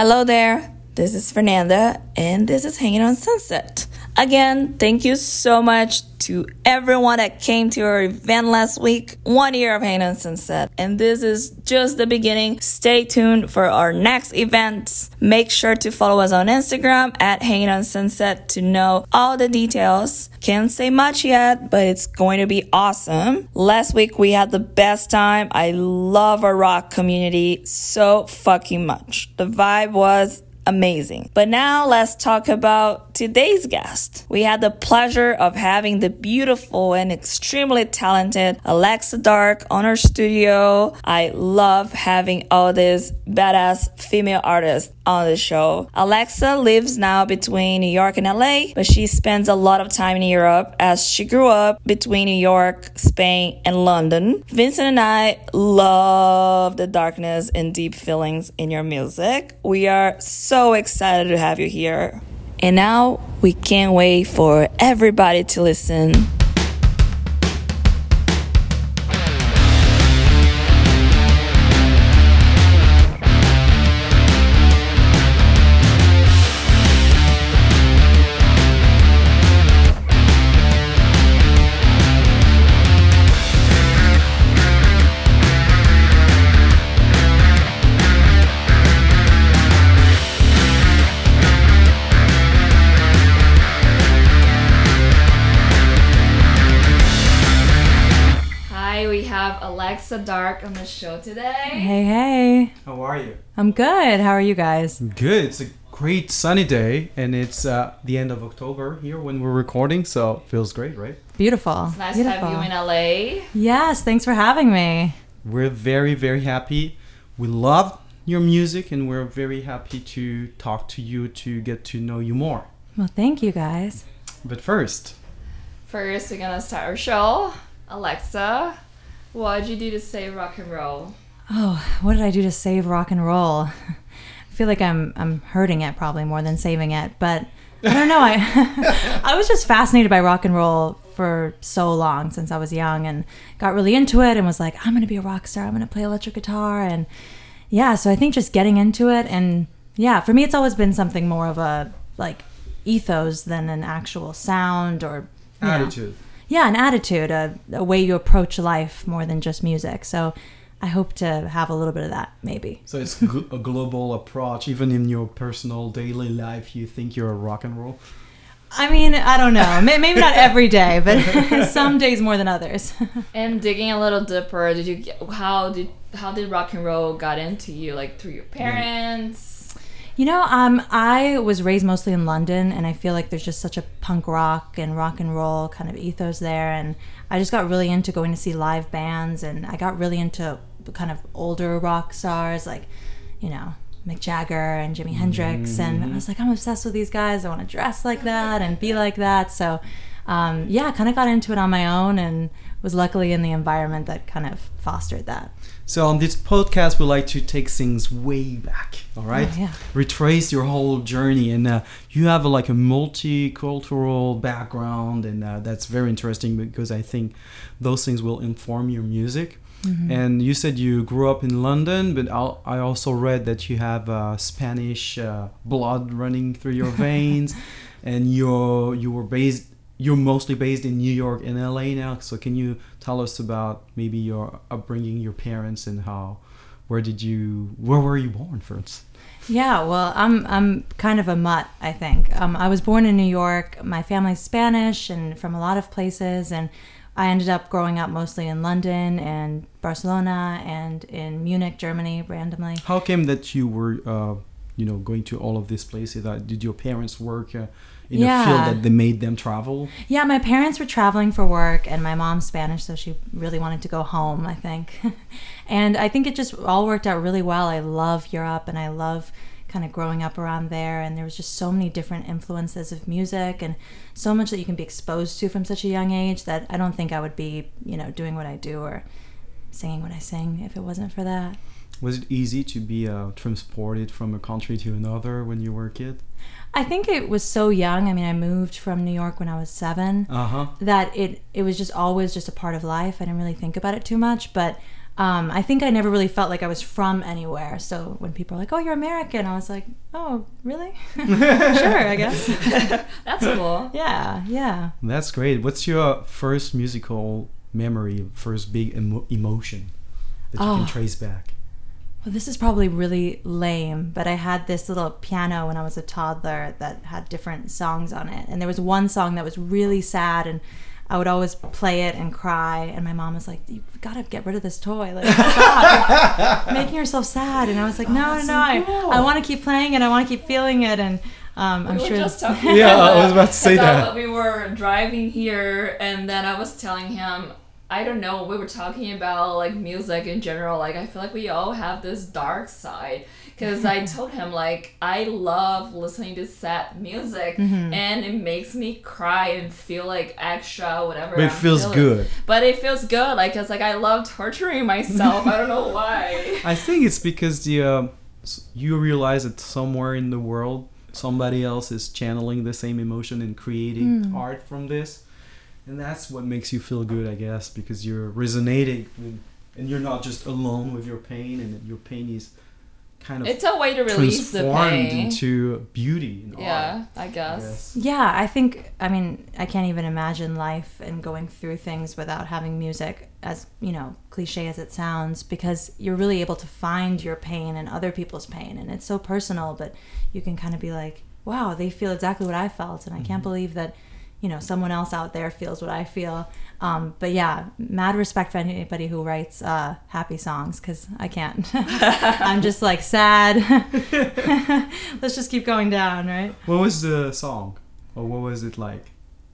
Hello there. This is Fernanda, and this is Hanging on Sunset. Again, thank you so much to everyone that came to our event last week. One year of Hanging on Sunset, and this is just the beginning. Stay tuned for our next events. Make sure to follow us on Instagram at Hanging on Sunset to know all the details. Can't say much yet, but it's going to be awesome. Last week we had the best time. I love our rock community so fucking much. The vibe was amazing. But now let's talk about today's guest. We had the pleasure of having the beautiful and extremely talented Alexa Dark on our studio. I love having all these badass female artists on the show. Alexa lives now between New York and LA, but she spends a lot of time in Europe as she grew up between New York, Spain, and London. Vincent and I love the darkness and deep feelings in your music. We are so excited to have you here. And now we can't wait for everybody to listen. Dark on the show today. Hey, hey. How are you? I'm good. How are you guys? Good. It's a great sunny day, and it's uh, the end of October here when we're recording, so feels great, right? Beautiful. It's nice Beautiful. to have you in LA. Yes, thanks for having me. We're very, very happy. We love your music, and we're very happy to talk to you to get to know you more. Well, thank you guys. But first, First, we're gonna start our show. Alexa, what'd you do to save rock and roll? Oh, what did I do to save rock and roll? I feel like I'm I'm hurting it probably more than saving it, but I don't know. I I was just fascinated by rock and roll for so long since I was young and got really into it and was like, I'm going to be a rock star. I'm going to play electric guitar and yeah, so I think just getting into it and yeah, for me it's always been something more of a like ethos than an actual sound or attitude. know. Attitude. yeah, an attitude, a, a way you approach life more than just music. So I hope to have a little bit of that, maybe. So it's a global approach. Even in your personal daily life, you think you're a rock and roll. I mean, I don't know. Maybe not every day, but some days more than others. And digging a little deeper, did you get, how did how did rock and roll got into you? Like through your mm. parents? You know, um, I was raised mostly in London, and I feel like there's just such a punk rock and rock and roll kind of ethos there. And I just got really into going to see live bands, and I got really into kind of older rock stars like, you know, Mick Jagger and Jimi Hendrix. And I was like, I'm obsessed with these guys. I want to dress like that and be like that. So, um, yeah, I kind of got into it on my own and was luckily in the environment that kind of fostered that. So on this podcast, we like to take things way back. All right, Oh, yeah. retrace your whole journey, and uh, you have a, like a multicultural background, and uh, that's very interesting because I think those things will inform your music. Mm-hmm. And you said you grew up in London, but I'll, I also read that you have uh, Spanish uh, blood running through your veins, and you're you were based. You're mostly based in New York and LA now. So can you tell us about maybe your upbringing, your parents, and how, where did you, where were you born first? Yeah, well, I'm I'm kind of a mutt, I think. Um, I was born in New York. My family's Spanish and from a lot of places, and I ended up growing up mostly in London and Barcelona and in Munich, Germany, randomly. How came that you were, uh, you know, going to all of these places? Uh, did your parents work uh, in a Yeah. field that they made them travel? Yeah, my parents were traveling for work, and my mom's Spanish, so she really wanted to go home, I think. and I think it just all worked out really well. I love Europe, and I love kind of growing up around there. And there was just so many different influences of music, and so much that you can be exposed to from such a young age that I don't think I would be, you know, doing what I do or singing what I sing if it wasn't for that. Was it easy to be uh, transported from a country to another when you were a kid? I think it was so young. I mean, I moved from New York when I was seven. Uh huh. that it it was just always just a part of life. I didn't really think about it too much, but um, I think I never really felt like I was from anywhere. So when people are like, "Oh, you're American," I was like, "Oh, really? sure, I guess." That's cool. yeah, yeah. That's great. What's your first musical memory, first big emo- emotion that you Oh. can trace back? Well, this is probably really lame, but I had this little piano when I was a toddler that had different songs on it. And there was one song that was really sad, and I would always play it and cry. And my mom was like, You've got to get rid of this toy. Like, stop. Making yourself sad. And I was like, No, no, no. I, cool. I want to keep playing it. I want to keep feeling it. And um, I'm we sure. just talking Yeah, about I was about to say that. We were driving here, and then I was telling him, I don't know, we were talking about like music in general. Like, I feel like we all have this dark side. Because I told him, like, I love listening to sad music, Mm-hmm. and it makes me cry and feel like extra, whatever. But it I'm feels feeling. good. But it feels good, like, it's like I love torturing myself. I don't know why. I think it's because the uh, you realize that somewhere in the world somebody else is channeling the same emotion and creating art from this, and that's what makes you feel good, I guess, because you're resonating with, and you're not just alone with your pain, and your pain is kind of It's a way to release the transformed pain. into beauty in yeah, art. I I guess. guess. Yeah, I think, I mean, I can't even imagine life and going through things without having music, as, you know, cliche as it sounds, because you're really able to find your pain and other people's pain. And it's so personal, but you can kind of be like, wow, they feel exactly what I felt. And I can't mm-hmm. believe that, you know, someone else out there feels what I feel. Um, but yeah, mad respect for anybody who writes uh, happy songs, because I can't. I'm just like sad. Let's just keep going down, right? What was the song, or what was it like?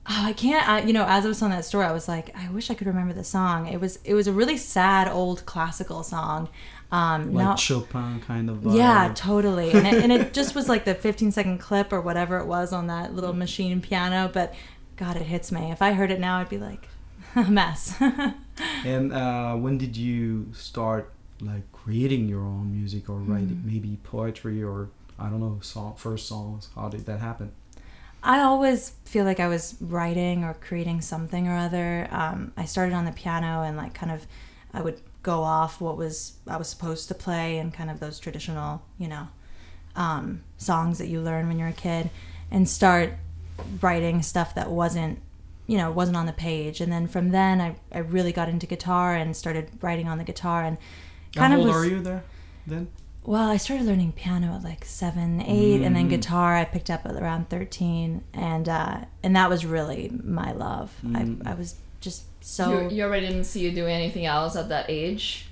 Oh, I can't. I, you know, as I was telling that story, I was like, I wish I could remember the song. It was it was a really sad old classical song. Um, Like now- Chopin kind of. Vibe. yeah, totally. And it, and it just was like the 15 second clip or whatever it was on that little machine piano. But God, it hits me. If I heard it now, I'd be like a mess. And uh, when did you start like creating your own music or writing Hmm. maybe poetry or I don't know song first songs? How did that happen? I always feel like I was writing or creating something or other. Um, I started on the piano and like kind of I would go off what was I was supposed to play and kind of those traditional, you know, um, songs that you learn when you're a kid and start writing stuff that wasn't you know wasn't on the page and then from then I, I really got into guitar and started writing on the guitar and kind How of old was are you there then? well, I started learning piano at like seven, eight, and then Mm. guitar I picked up at around thirteen, and uh, and that was really my love. Mm. I I was just so you, you already didn't see you doing anything else at that age.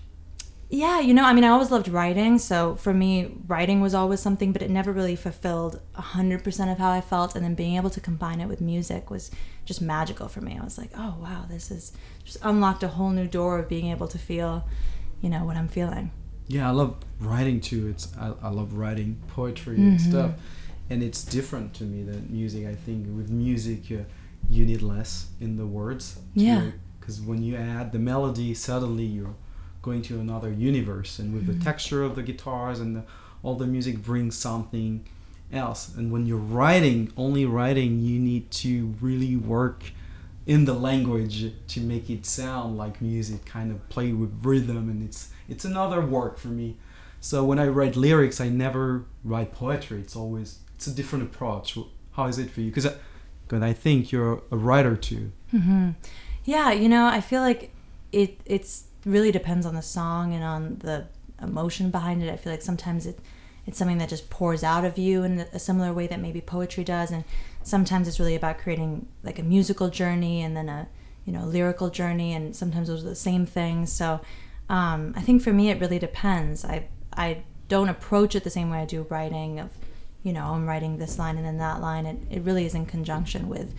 Yeah, you know, I mean, I always loved writing, so for me, writing was always something, but it never really fulfilled hundred percent of how I felt, and then being able to combine it with music was just magical for me. I was like, oh wow, this is just unlocked a whole new door of being able to feel, you know, what I'm feeling. Yeah, I love writing too. It's I, I love writing poetry Mm-hmm. and stuff, and it's different to me than music. I think with music, you, you need less in the words. Yeah. Because when you add the melody, suddenly you're going to another universe, and with Mm-hmm. the texture of the guitars and the, all the music brings something else. And when you're writing, only writing, you need to really work in the language to make it sound like music kind of play with rhythm and it's it's another work for me. So when i write lyrics i never write poetry. It's always it's a different approach. How is it for you? Because I, 'cause I think you're a writer too. Hmm Yeah, you know, I feel like it it's really depends on the song and on the emotion behind it. I feel like sometimes it it's something that just pours out of you in a similar way that maybe poetry does, and sometimes it's really about creating like a musical journey and then a you know lyrical journey, and sometimes those are the same things. So um, I think for me, it really depends. I I don't approach it the same way I do writing of you know I'm writing this line and then that line. It it really is in conjunction with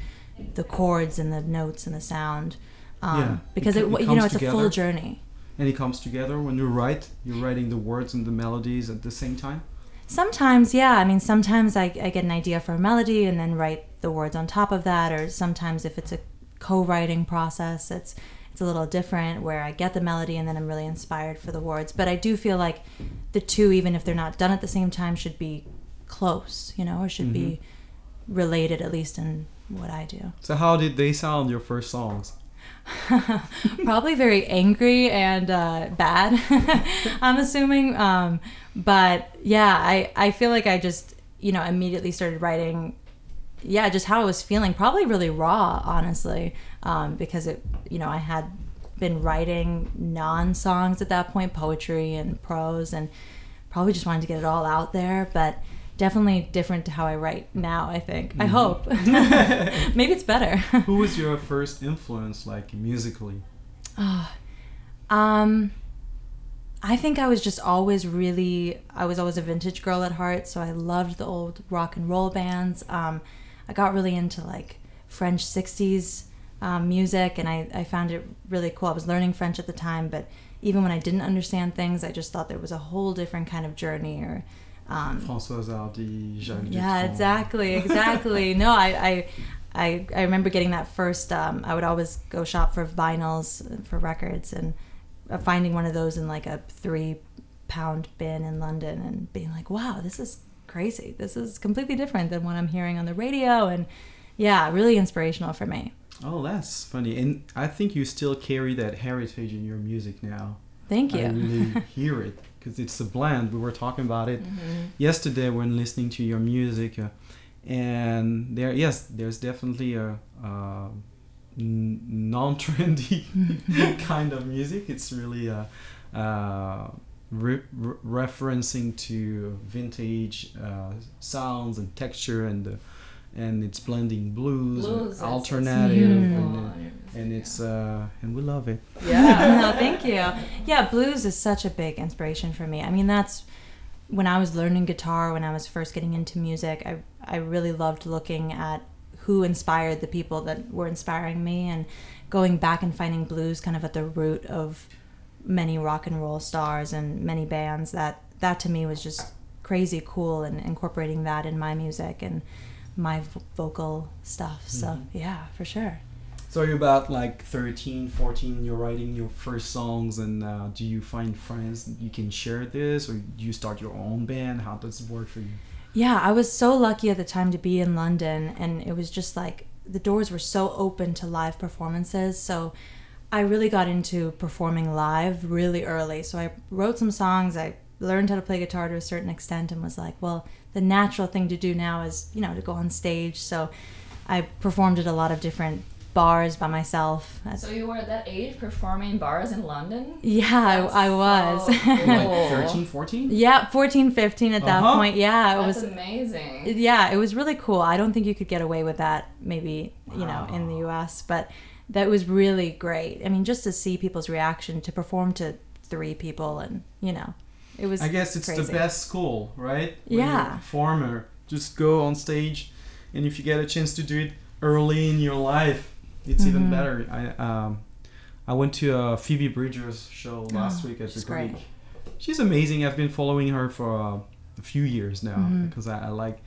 the chords and the notes and the sound. Um, Yeah, because co- it, it you know it's a full journey. and it comes together when you write you're writing the words and the melodies at the same time Sometimes, yeah. I mean, sometimes I, I get an idea for a melody and then write the words on top of that. Or sometimes, if it's a co-writing process, it's it's a little different where I get the melody and then I'm really inspired for the words. But I do feel like the two, even if they're not done at the same time, should be close, you know, or should be related at least in what I do. so how did they sound your first songs Probably very angry and uh, bad. I'm assuming, um, but yeah, I I feel like I just you know immediately started writing. Yeah, just how I was feeling. Probably really raw, honestly, um, because it you know I had been writing non songs at that point, poetry and prose, and probably just wanted to get it all out there. But definitely different to how I write now. I think. Mm-hmm. I hope. Maybe it's better. Who was your first influence, like musically? Um, I think I was just always really, I was always a vintage girl at heart, so I loved the old rock and roll bands. Um, I got really into like French 60s um, music, and I, I found it really cool. I was learning French at the time, but even when I didn't understand things, I just thought there was a whole different kind of journey or. Um, Françoise Hardy, Jacques yeah, Dutronc. exactly, exactly. no, I, I, I, I remember getting that first. Um, I would always go shop for vinyls for records and uh, finding one of those in like a three pound bin in London and being like, wow, this is crazy. This is completely different than what I'm hearing on the radio. And yeah, really inspirational for me. Oh, that's funny. And I think you still carry that heritage in your music now. Thank you. I really hear it because it's a blend. We were talking about it yesterday when listening to your music, uh, and there, yes, there's definitely a, n- non-trendy kind of music. It's really uh, uh, re- re- referencing to vintage uh, sounds and texture and. Uh, and it's blending blues, and Blues, it's alternative, and, and it's uh, and we love it. Yeah. no, thank you. Yeah, blues is such a big inspiration for me. I mean, that's when I was learning guitar, when I was first getting into music, I, I really loved looking at who inspired the people that were inspiring me and going back and finding blues kind of at the root of many rock and roll stars and many bands. That, that to me was just crazy cool and incorporating that in my music and my v- vocal stuff. So, yeah, for sure. So you're about like 13, 14, you're writing your first songs and uh, do you find friends you can share this or do you start your own band? How does it work for you? Yeah, I was so lucky at the time to be in London, and it was just like the doors were so open to live performances. So I really got into performing live really early. So I wrote some songs, I learned how to play guitar to a certain extent, and was like, well, the natural thing to do now is, you know, to go on stage. So I performed at a lot of different bars by myself. So you were at that age performing bars in London? yeah, I, I was. so cool. Like 13, 14? yeah, 14, 15 at that Uh-huh. point. Yeah, it That's was amazing. yeah it was really cool i don't think you could get away with that maybe you know in the us but that was really great i mean just to see people's reaction to perform to three people and you know it was I guess it's crazy. the best school, right? When Yeah. a performer, just go on stage and if you get a chance to do it early in your life, it's Mm-hmm. even better. I um, I went to a Phoebe Bridgers show last Oh, week at the she's great. She's amazing. I've been following her for uh, a few years now Mm-hmm. because I, I like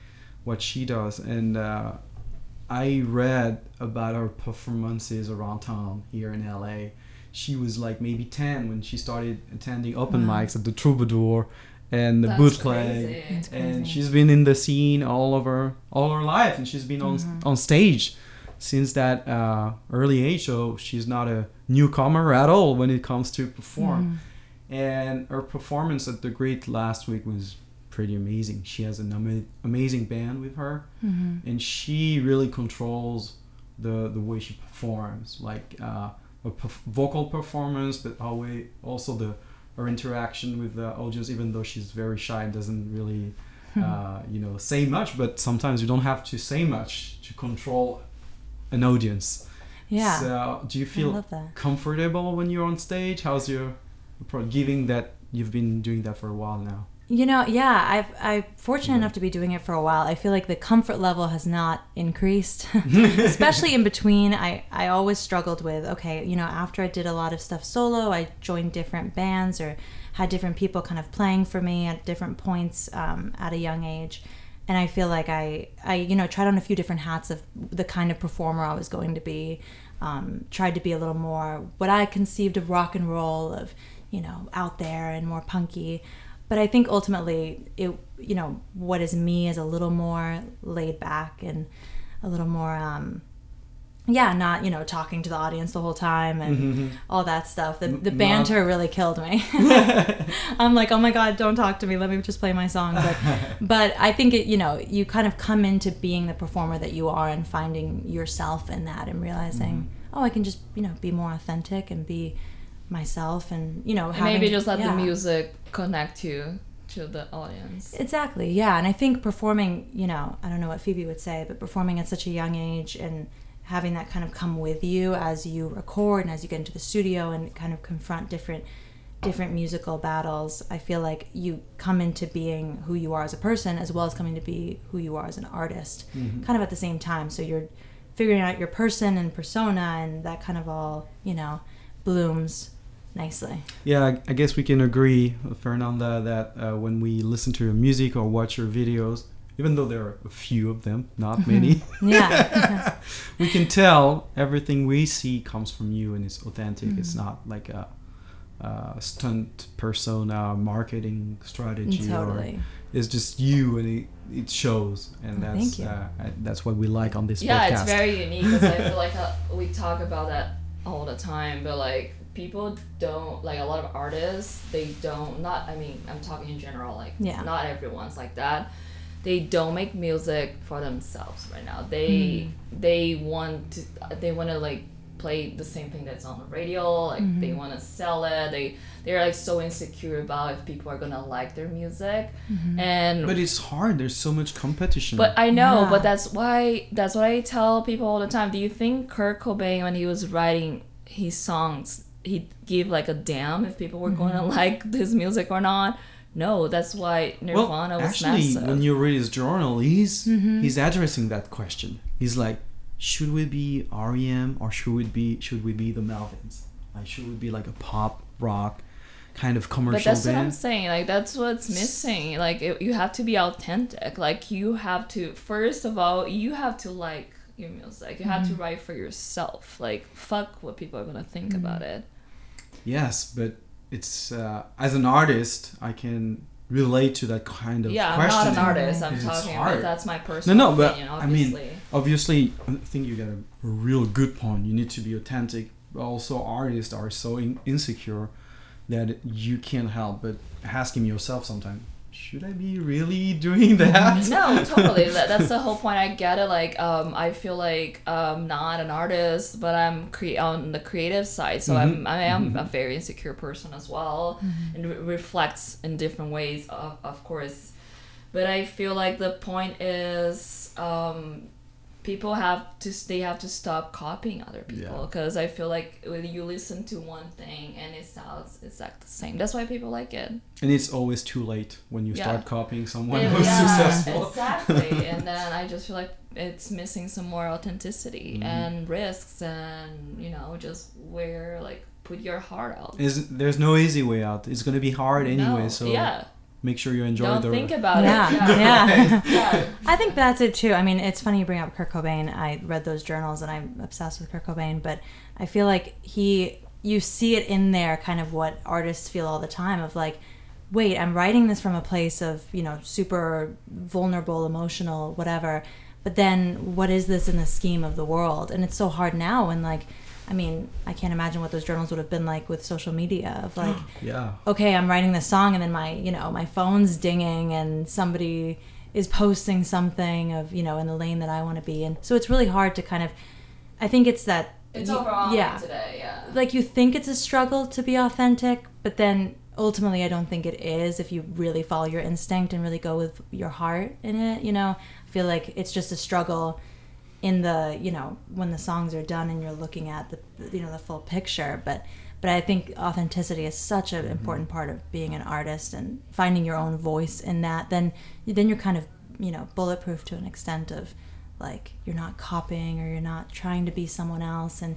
what she does. And uh, I read about her performances around town here in LA. She was like maybe 10 when she started attending open Wow. mics at the Troubadour and the That's bootleg crazy. And she's been in the scene all over all her life and she's been on Mm-hmm. on stage since that uh, early age so she's not a newcomer at all when it comes to perform Mm-hmm. and her performance at the Greek last week was pretty amazing she has an ama- amazing band with her Mm-hmm. and she really controls the the way she performs like uh, a perf- vocal performance but also the her interaction with the audience even though she's very shy and doesn't really uh, you know say much but sometimes you don't have to say much to control an audience. Yeah. So do you feel comfortable when you're on stage? How's your approach given that you've been doing that for a while now You know, yeah, I've I'm fortunate enough to be doing it for a while. I feel like the comfort level has not increased, especially in between. I I always struggled with okay, you know, after I did a lot of stuff solo, I joined different bands or had different people kind of playing for me at different points um, at a young age, and I feel like I I you know tried on a few different hats of the kind of performer I was going to be. Um, tried to be a little more what I conceived of rock and roll of you know out there and more punky but I think ultimately it you know what is me is a little more laid back and a little more um yeah, not you know talking to the audience the whole time and Mm-hmm. all that stuff. The the banter really killed me. I'm like, oh my god, don't talk to me. Let me just play my song. But but I think it you know you kind of come into being the performer that you are and finding yourself in that and realizing Mm-hmm. oh I can just you know be more authentic and be myself and you know And having, maybe just let yeah. the music connect you to the audience. Exactly, yeah. And I think performing, you know, I don't know what Phoebe would say, but performing at such a young age and having that kind of come with you as you record and as you get into the studio and kind of confront different different musical battles, I feel like you come into being who you are as a person as well as coming to be who you are as an artist, mm-hmm. kind of at the same time. So you're figuring out your person and persona and that kind of all, you know, blooms nicely. Yeah, I, I guess we can agree, Fernanda, that uh, when we listen to your music or watch your videos, even though there are a few of them, not many, Yeah. we can tell everything we see comes from you and it's authentic. It's Mm-hmm. not like a, uh stunt persona marketing strategy or it's just you and it, it shows and Oh, that's thank you. Uh, that's what we like on this yeah, podcast. it's very unique because I feel like uh, we talk about that all the time, but like people don't like a lot of artists. They don't not. I mean, I'm talking in general. Like, Yeah. not everyone's like that. They don't make music for themselves right now. They mm-hmm. they want to. They want to like play the same thing that's on the radio. Like mm-hmm. they want to sell it. They they're like so insecure about if people are gonna like their music, mm-hmm. and but it's hard. There's so much competition. but I know, Yeah. but that's why that's what I tell people all the time. Do you think Kurt Cobain, when he was writing his songs, he'd give like a damn if people were going to like his music or not? No, that's why Nirvana well, was actually, massive. when you read his journal, he's Mm-hmm. he's addressing that question. He's like, should we be REM or should we be should we be the Melvins? Like, should we be like a pop rock kind of commercial but that's what I'm saying. Like that's what's missing. Like it, you have to be authentic. Like you have to first of all, you have to like your music. You have Mm-hmm. to write for yourself. Like fuck what people are gonna think Mm-hmm. about it. Yes, but it's uh, as an artist, I can relate to that kind of Yeah, I'm not an artist. I'm talking about that's my personal No, no, but opinion. I mean, Obviously. obviously, I think you got a, a real good point. You need to be authentic. But also, artists are so in- insecure that you can't help but asking yourself sometimes, should I be really doing that? no, totally. That, that's the whole point. I get it. Like, um, I feel like I'm not an artist, but I'm cre- on the creative side. So I'm, I am a very insecure person as well, and it reflects in different ways, of, of course. But I feel like the point is, um, people have to they have to stop copying other people Yeah. because I feel like when you listen to one thing and it sounds exactly the same. That's why people like it. And it's always too late when you Yeah. start copying someone Yeah, who's yeah, successful. Exactly. and then I just feel like it's missing some more authenticity Mm-hmm. and risks and, you know, just where, like, put your heart out. Is there's no easy way out. It's gonna be hard anyway. No, So yeah. Make sure you enjoy Don't the. think about Yeah, it. Yeah. yeah. yeah. I think that's it too. I mean, it's funny you bring up Kurt Cobain. I read those journals and I'm obsessed with Kurt Cobain, but I feel like he, you see it in there, kind of what artists feel all the time of like, wait, I'm writing this from a place of, you know, super vulnerable, emotional, whatever. But then what is this in the scheme of the world? And it's so hard now and like, I mean, I can't imagine what those journals would have been like with social media of like, yeah. okay, I'm writing this song and then my, you know, my phone's dinging and somebody is posting something of, you know, in the lane that I want to be in. So it's really hard to kind of I think it's that It's you- overall yeah. today, yeah. Like you think it's a struggle to be authentic, but then ultimately I don't think it is if you really follow your instinct and really go with your heart in it, you know. I feel like it's just a struggle in the you know when the songs are done and you're looking at the you know the full picture but but i think authenticity is such an mm-hmm. important part of being an artist and finding your own voice in that then then you're kind of you know bulletproof to an extent of like you're not copying or you're not trying to be someone else and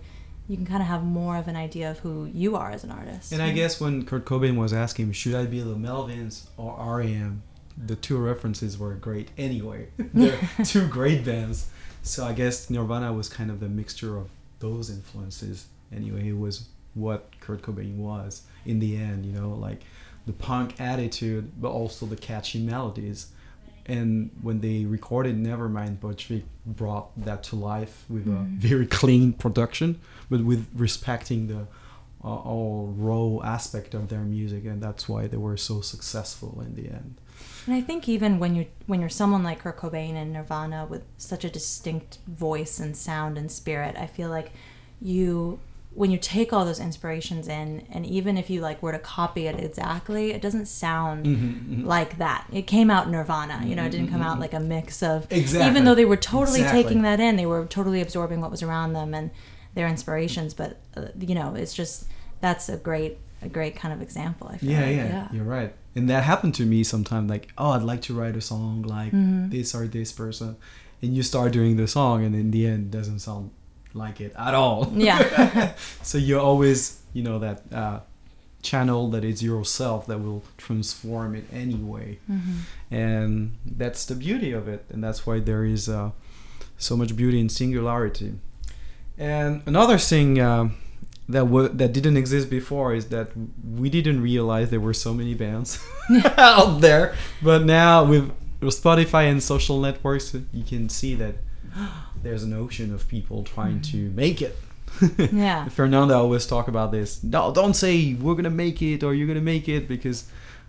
you can kind of have more of an idea of who you are as an artist And I mm-hmm. guess when Kurt Cobain was asking, should I be the Melvins or REM, the two references were great anyway. They're two great bands. So I guess Nirvana was kind of the mixture of those influences. Anyway, it was what Kurt Cobain was in the end, you know, like the punk attitude, but also the catchy melodies. and when they recorded Nevermind, Butch Vig brought that to life with Mm-hmm. a very clean production, but with respecting the uh, all raw aspect of their music, and that's why they were so successful in the end. And I think even when you when you're someone like Kurt Cobain and Nirvana with such a distinct voice and sound and spirit, I feel like you when you take all those inspirations in and even if you like were to copy it exactly, it doesn't sound Mm-hmm, like that. It came out Nirvana, you know, it didn't come out like a mix of Exactly. even though they were totally Exactly. taking that in, they were totally absorbing what was around them and their inspirations, but uh, you know, it's just that's a great a great kind of example, I feel Yeah, like. yeah, you're right. And that happened to me sometimes. Like, oh, I'd like to write a song like Mm-hmm. this or this person, and you start doing the song, and in the end, it doesn't sound like it at all. Yeah. so you're always, you know, that uh, channel that is yourself that will transform it anyway, and that's the beauty of it, and that's why there is uh, so much beauty in singularity. And another thing. Um, that w- that didn't exist before is that we didn't realize there were so many bands out there but now with, with spotify and social networks you can see that there's an ocean of people trying to make it Yeah. fernanda always talk about this no don't say we're gonna make it or you're gonna make it because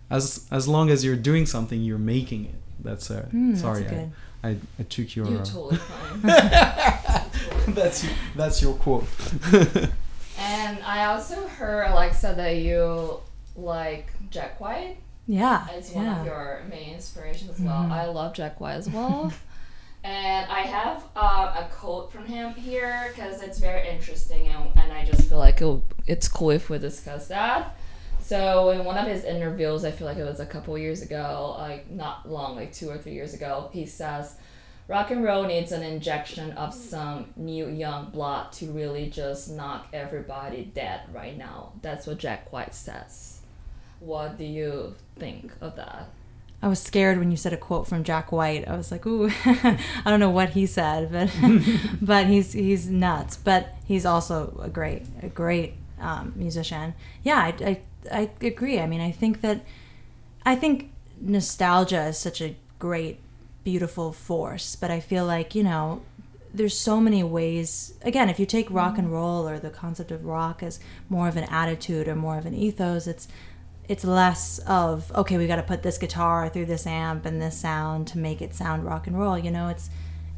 as as long as you're doing something you're making it that's uh Mm, that's sorry good. I, I i took your You're totally fine. that's that's your quote and I also heard Alexa that you like Jack White Yeah. it's one yeah. of your main inspirations as well. I love Jack White as well. and I have uh, a quote from him here because it's very interesting and, and I just feel like it, it's cool if we discuss that. So in one of his interviews, I feel like it was a couple years ago, like not long, like two or three years ago, he says, "Rock and roll needs an injection of some new young blood to really just knock everybody dead right now." That's what Jack White says. What do you think of that? I was scared when you said a quote from Jack White. I was like, "Ooh, I don't know what he said, but but he's he's nuts. But he's also a great a great um, musician. Yeah, I, I I agree. I mean, I think that I think nostalgia is such a great, beautiful force. But I feel like you know, there's so many ways. Again, if you take rock and mm-hmm. roll or the concept of rock as more of an attitude or more of an ethos, it's it's less of okay we got to put this guitar through this amp and this sound to make it sound rock and roll you know it's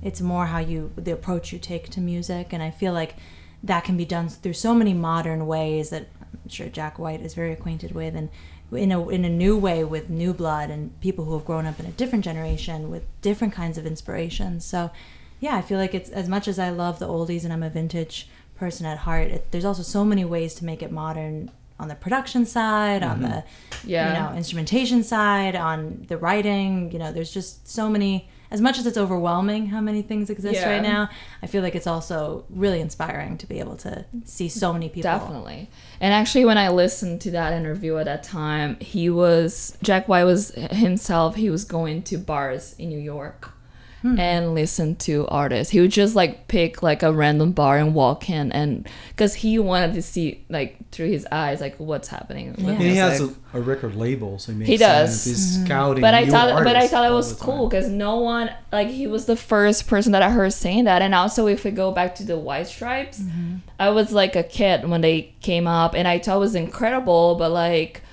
it's more how you the approach you take to music and i feel like that can be done through so many modern ways that i'm sure jack white is very acquainted with and in a, in a new way with new blood and people who have grown up in a different generation with different kinds of inspirations so yeah i feel like it's as much as i love the oldies and i'm a vintage person at heart it, there's also so many ways to make it modern on the production side on mm-hmm. the Yeah. you know instrumentation side on the writing you know there's just so many as much as it's overwhelming how many things exist Yeah. right now i feel like it's also really inspiring to be able to see so many people Definitely. And actually, when I listened to that interview at that time, he was, Jack White was himself, he was going to bars in New York Hmm. and listen to artists. He would just like pick like a random bar and walk in and because he wanted to see like through his eyes like what's happening Yeah. And he has music. a, a record label, so he makes He does. sense. He's mm-hmm. scouting. but I new thought, but I thought it was cool because no one like he was the first person that I heard saying that. And also, if we go back to the White Stripes, mm-hmm. I was like a kid when they came up, and I thought it was incredible. But like,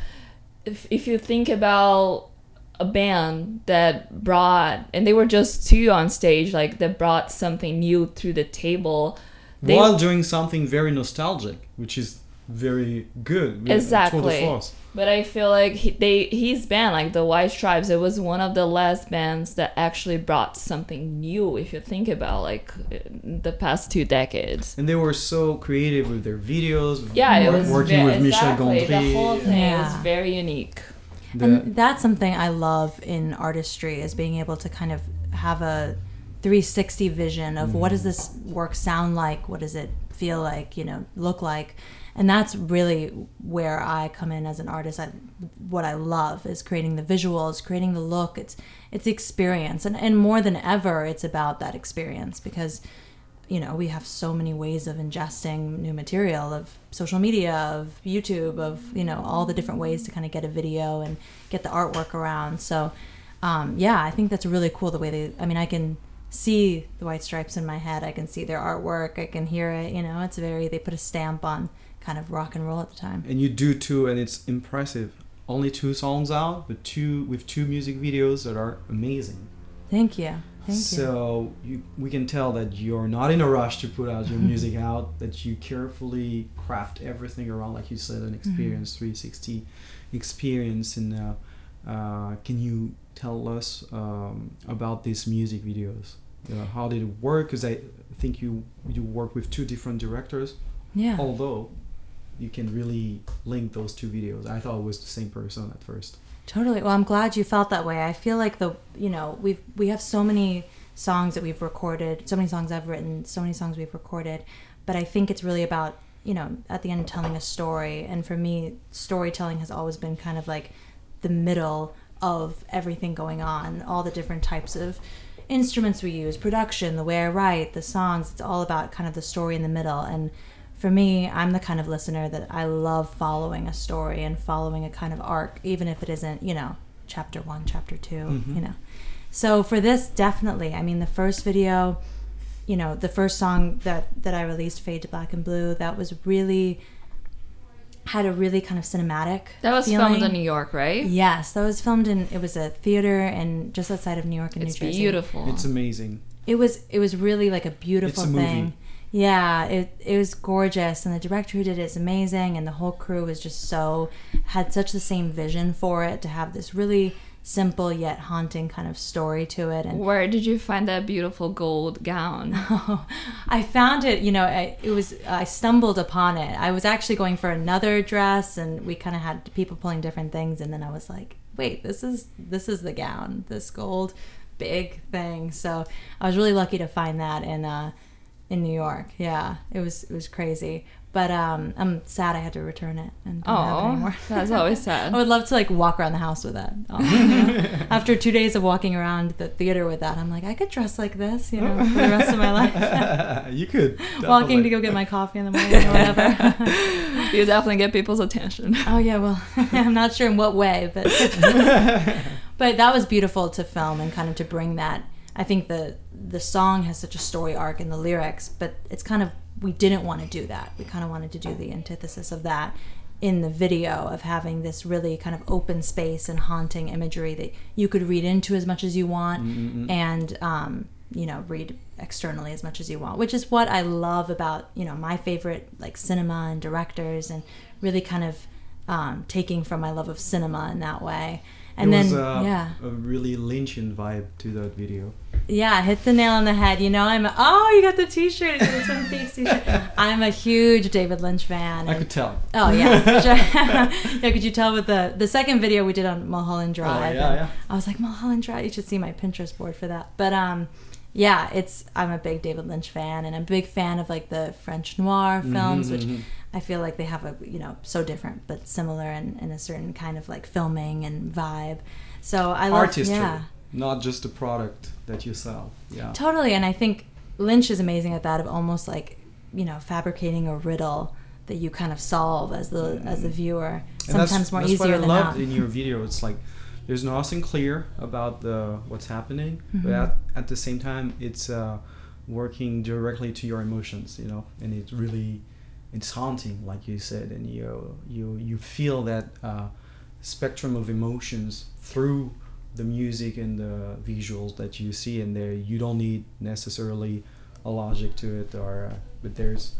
if if you think about a band that brought, and they were just two on stage, like that brought something new through the table. They, While doing something very nostalgic, which is very good. with Tour Exactly. Force. But I feel like he, they his band, like the White Stripes, it was one of the last bands that actually brought something new. If you think about like the past two decades. And they were so creative with their videos. Yeah, it was working ve- with Michel exactly. Gondry. The whole thing Yeah. was very unique. The- and that's something i love in artistry is being able to kind of have a 360 vision of what does mm. this work sound like? What does it feel like you know look like? And that's really where i come in as an artist. I, what i love is creating the visuals creating the look. It's it's experience. And, and more than ever it's about that experience because you know we have so many ways of ingesting new material of social media of youtube of you know all the different ways to kind of get a video and get the artwork around so um, yeah, I think that's really cool the way they. I mean, I can see the White Stripes in my head. I can see their artwork. I can hear it. You know, it's very. They put a stamp on kind of rock and roll at the time. And you do too, and it's impressive. Only two songs out, but two with two music videos that are amazing. Thank you. Thank so you, we can tell that you're not in a rush to put out your music out. That you carefully craft everything around, like you said, an Mm-hmm. experience, 360 experience. And uh, uh, can you tell us um, about these music videos? Uh, how did it work? Because I think you you work with two different directors. Yeah. Although you can really link those two videos. I thought it was the same person at first. Totally. Well, I'm glad you felt that way. I feel like the you know we've we have so many songs that we've recorded, so many songs I've written, so many songs we've recorded, but I think it's really about you know at the end telling a story. And for me, storytelling has always been kind of like the middle of everything going on, all the different types of instruments we use, production, the way I write, the songs. It's all about kind of the story in the middle. And for me, I'm the kind of listener that I love following a story and following a kind of arc, even if it isn't, you know, chapter one, chapter 2 you mm-hmm. know. So for this, definitely. I mean, the first video, you know, the first song that that I released, "Fade to Black and Blue," that was really had a really kind of cinematic. That was feeling. filmed in New York, right? Yes, that was filmed in. It was a theater and just outside of New York and It's New Jersey. It's beautiful. It's amazing. It was. It was really like a beautiful It's a movie. Yeah, it it was gorgeous, and the director who did it is amazing, and the whole crew was just so had such the same vision for it to have this really simple yet haunting kind of story to it, and Where did you find that beautiful gold gown? I found it, you know, I, it was I stumbled upon it. I was actually going for another dress and we kind of had people pulling different things and then I was like, "Wait, this is this is the gown, this gold big thing." So, I was really lucky to find that and. uh in New York. Yeah, it was it was crazy. But um I'm sad I had to return it and don't have it Oh, anymore. that's always sad. I would love to like walk around the house with that. Um, After two days of walking around the theater with that, I'm like, I could dress like this, you know, for the rest of my life. you could. Walking to go get my coffee in the morning or whatever. you definitely get people's attention. oh yeah, well, I'm not sure in what way, but but that was beautiful to film and kind of to bring that. I think the the song has such a story arc in the lyrics, but it's kind of we didn't want to do that. We kind of wanted to do the antithesis of that in the video of having this really kind of open space and haunting imagery that you could read into as much as you want and um, you know read externally as much as you want which is what i love about you know my favorite like cinema and directors and really kind of um, taking from my love of cinema in that way and then was uh, yeah a really Lynchian vibe to that video. yeah, hit the nail on the head. You know, I'm a, oh, you got the T-shirt, you got the Twin Peaks T-shirt. I'm a huge David Lynch fan. I could tell. Oh yeah, sure. yeah. Could you tell with the the second video we did on Mulholland Drive? Oh, yeah, yeah. I was like Mulholland Drive. You should see my Pinterest board for that. But um, yeah, it's I'm a big David Lynch fan, and I'm a big fan of like the French noir films, which mhm. I feel like they have a you know so different but similar in, in a certain kind of like filming and vibe. So I love Artistry, yeah. not just a product that you sell. Yeah. Totally, and I think Lynch is amazing at that of almost like you know fabricating a riddle that you kind of solve as the as the viewer. And that's- Sometimes more that's easier what I than loved not. in your video. It's like there's nothing clear about the what's happening, Mm-hmm. but at, at the same time, it's uh, working directly to your emotions. You know, and it's really it's haunting, like you said, and you you you feel that uh, spectrum of emotions through the music and the visuals that you see in there. You don't need necessarily a logic to it, or uh, but there's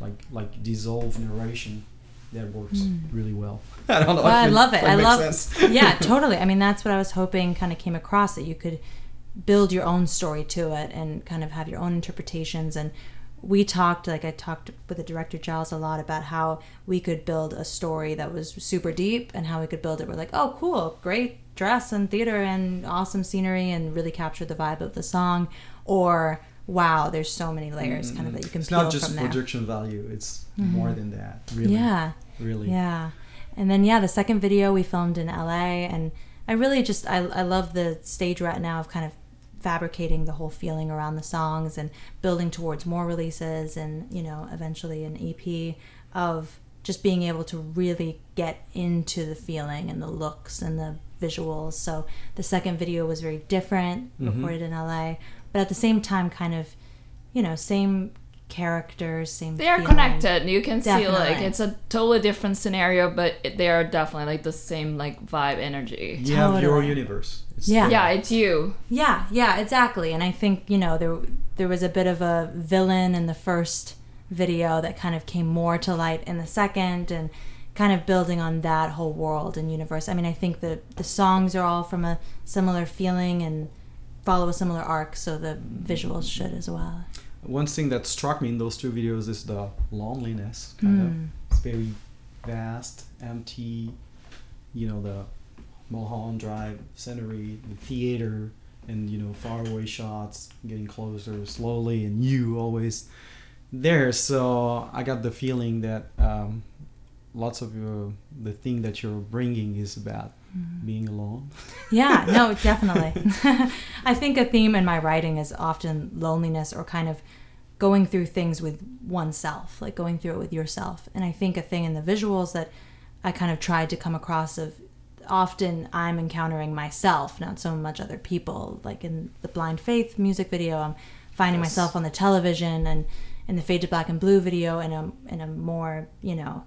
like like dissolved narration that works hmm. really well. I don't know. Well, I if love it. if I makes love. sense. yeah, totally. I mean, that's what I was hoping kind of came across that you could build your own story to it and kind of have your own interpretations. And we talked, like I talked with the director Giles a lot about how we could build a story that was super deep and how we could build it. We're like, oh, cool, great dress and theater and awesome scenery and really capture the vibe of the song, or wow, there's so many layers kind of that you can It's not just there. Mm-hmm. projection value. It's more than that. Really. Yeah. Really. Yeah. And then yeah, the second video we filmed in LA and I really just I I love the stage right now of kind of fabricating the whole feeling around the songs and building towards more releases and, you know, eventually an EP of just being able to really get into the feeling and the looks and the visuals. So the second video was very different, Mhm. recorded in LA, but at the same time, kind of, you know, same characters, same. They are feeling. connected. You can see like it's a totally different scenario, but it, they are definitely like the same like vibe energy. You have your universe. It's Yeah. the- Yeah, it's you. Yeah, yeah, exactly. And I think you know there there was a bit of a villain in the first video that kind of came more to light in the second, and kind of building on that whole world and universe. I mean, I think the the songs are all from a similar feeling and follow a similar arc, so the visuals should as well. One thing that struck me in those two videos is the loneliness. Kind Mm. of, it's very vast, empty. You know the Mulholland Drive scenery, the theater, and you know faraway shots getting closer slowly, and you always there. So I got the feeling that um, lots of your the thing that you're bringing is about being alone. Yeah, no, definitely. I think a theme in my writing is often loneliness or kind of going through things with oneself, like going through it with yourself. And I think a thing in the visuals that I kind of tried to come across of often I'm encountering myself, not so much other people. Like in the Blind Faith music video, I'm finding Yes. myself on the television and in the Fade to Black and Blue video in a in a more, you know,